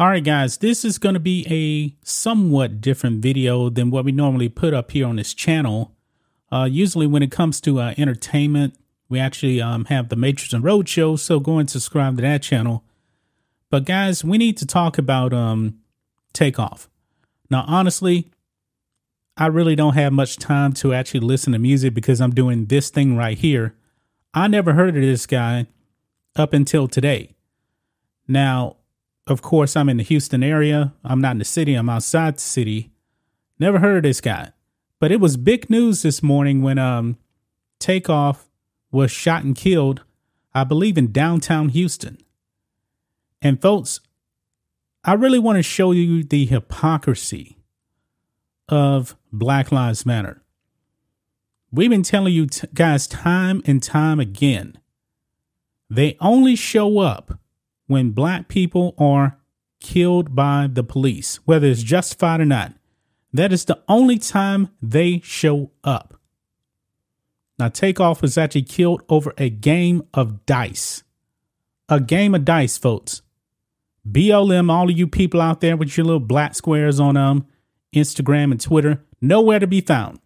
All right, guys, this is going to be a somewhat different video than what we normally put up here on this channel. Uh, usually, when it comes to uh, entertainment, we actually um, have the Matrix and Roadshow, so go and subscribe to that channel. But guys, we need to talk about um, Takeoff. Now, honestly, I really don't have much time to actually listen to music because I'm doing this thing right here. I never heard of this guy up until today. Now, of course, I'm in the Houston area. I'm not in the city, I'm outside the city. Never heard of this guy. But it was big news this morning when um Takeoff was shot and killed, I believe in downtown Houston. And folks, I really want to show you the hypocrisy of Black Lives Matter. We've been telling you t- guys time and time again. They only show up when black people are killed by the police, whether it's justified or not. That is the only time they show up. Now, Takeoff was actually killed over a game of dice. A game of dice, folks. BLM, all of you people out there with your little black squares on um, Instagram and Twitter, nowhere to be found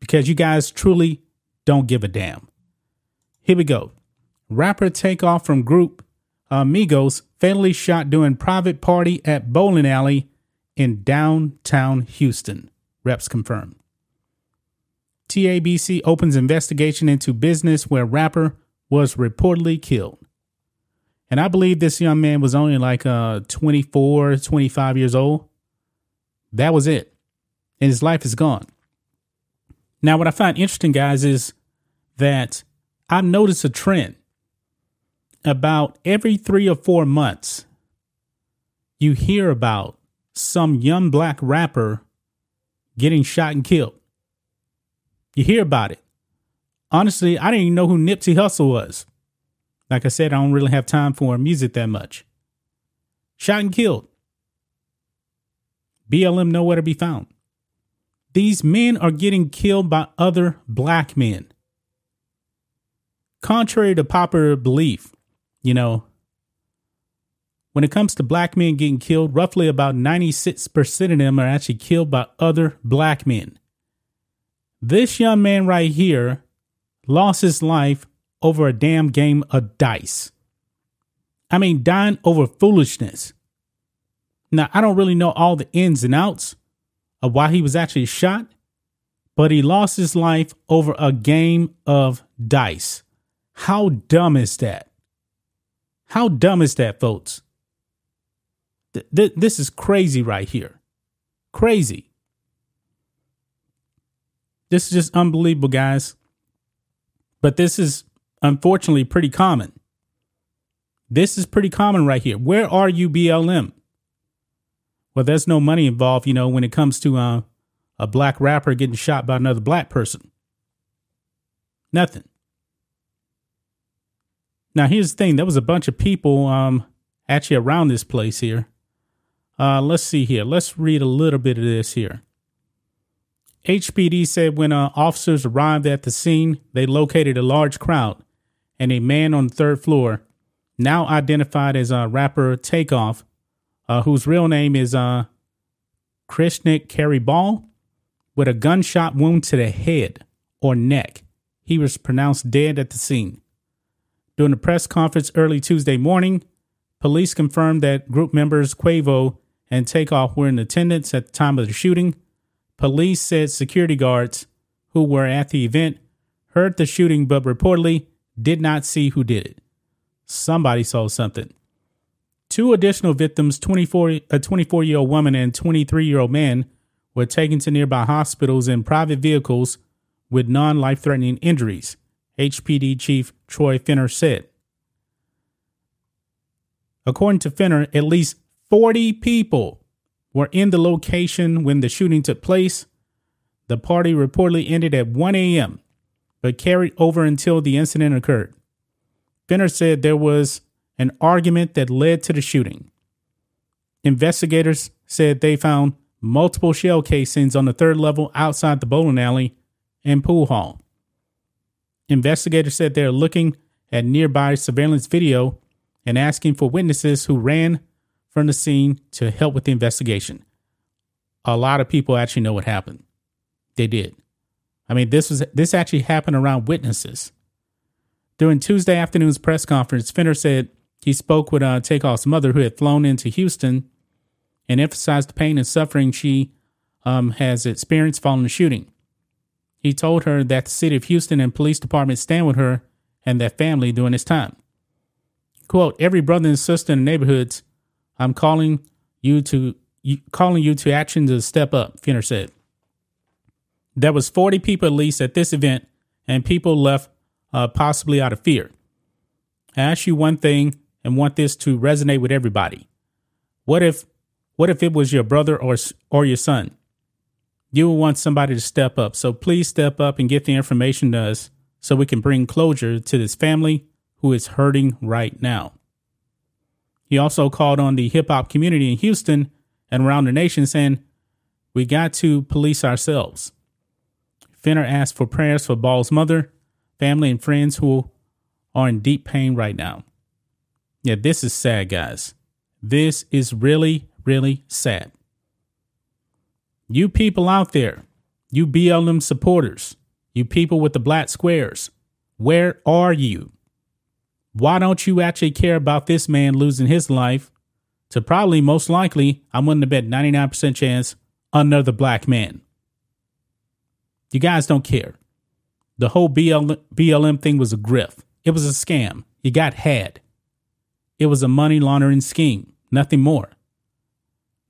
because you guys truly don't give a damn. Here we go. Rapper Takeoff from group Amigos fatally shot during private party at bowling alley in downtown Houston. Reps confirmed. TABC opens investigation into business where rapper was reportedly killed. And I believe this young man was only like uh 24, 25 years old. That was it. And his life is gone. Now, what I find interesting, guys, is that I've noticed a trend about every three or four months, you hear about some young black rapper getting shot and killed. You hear about it. Honestly, I didn't even know who Nipsey Hussle was. Like I said, I don't really have time for music that much. Shot and killed. BLM nowhere to be found. These men are getting killed by other black men. Contrary to popular belief, you know, when it comes to black men getting killed, roughly about 96% of them are actually killed by other black men. This young man right here lost his life over a damn game of dice. I mean, dying over foolishness. Now, I don't really know all the ins and outs of why he was actually shot, but he lost his life over a game of dice. How dumb is that? How dumb is that, folks? Th- th- this is crazy right here. Crazy. This is just unbelievable, guys. But this is unfortunately pretty common. This is pretty common right here. Where are you, BLM? Well, there's no money involved, you know, when it comes to uh, a black rapper getting shot by another black person. Nothing. Now, here's the thing there was a bunch of people um, actually around this place here. Uh, let's see here. Let's read a little bit of this here. HPD said when uh, officers arrived at the scene, they located a large crowd and a man on the third floor, now identified as uh, rapper Takeoff, uh, whose real name is uh, Kirshnik Khari Ball, with a gunshot wound to the head or neck. He was pronounced dead at the scene. During a press conference early Tuesday morning, police confirmed that group members Quavo and Takeoff were in attendance at the time of the shooting. Police said security guards who were at the event heard the shooting but reportedly did not see who did it. Somebody saw something. Two additional victims, 24, a 24 year old woman and 23 year old man, were taken to nearby hospitals in private vehicles with non life threatening injuries. HPD Chief Troy Finner said. According to Finner, at least 40 people were in the location when the shooting took place. The party reportedly ended at 1 a.m., but carried over until the incident occurred. Finner said there was an argument that led to the shooting. Investigators said they found multiple shell casings on the third level outside the bowling alley and pool hall. Investigators said they're looking at nearby surveillance video and asking for witnesses who ran from the scene to help with the investigation. A lot of people actually know what happened. They did. I mean, this was this actually happened around witnesses. During Tuesday afternoon's press conference, Finner said he spoke with uh, Takeoff's mother, who had flown into Houston, and emphasized the pain and suffering she um, has experienced following the shooting. He told her that the city of Houston and police department stand with her and their family during this time. Quote, every brother and sister in the neighborhoods, I'm calling you to you, calling you to action to step up, Finner said. There was 40 people at least at this event, and people left uh, possibly out of fear. I ask you one thing and want this to resonate with everybody. What if what if it was your brother or or your son? You will want somebody to step up. So please step up and get the information to us so we can bring closure to this family who is hurting right now. He also called on the hip hop community in Houston and around the nation saying, We got to police ourselves. Finner asked for prayers for Ball's mother, family, and friends who are in deep pain right now. Yeah, this is sad, guys. This is really, really sad. You people out there, you BLM supporters, you people with the black squares, where are you? Why don't you actually care about this man losing his life to probably most likely, I'm willing to bet 99% chance, another black man? You guys don't care. The whole BL, BLM thing was a grift. It was a scam. You got had. It was a money laundering scheme, nothing more.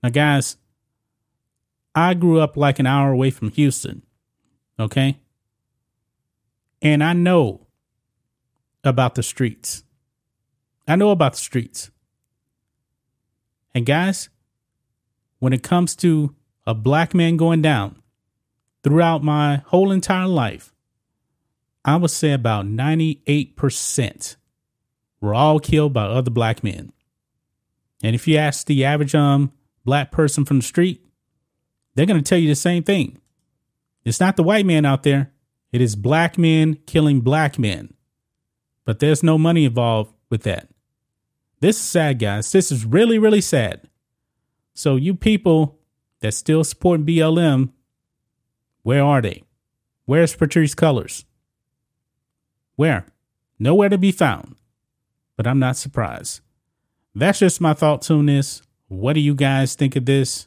Now, guys, I grew up like an hour away from Houston. Okay. And I know about the streets. I know about the streets. And guys, when it comes to a black man going down throughout my whole entire life, I would say about 98% were all killed by other black men. And if you ask the average um black person from the street, they're going to tell you the same thing. It's not the white man out there, it is black men killing black men. But there's no money involved with that. This is sad, guys. This is really, really sad. So, you people that still support BLM, where are they? Where's Patrisse Cullors? Where? Nowhere to be found. But I'm not surprised. That's just my thoughts on this. What do you guys think of this?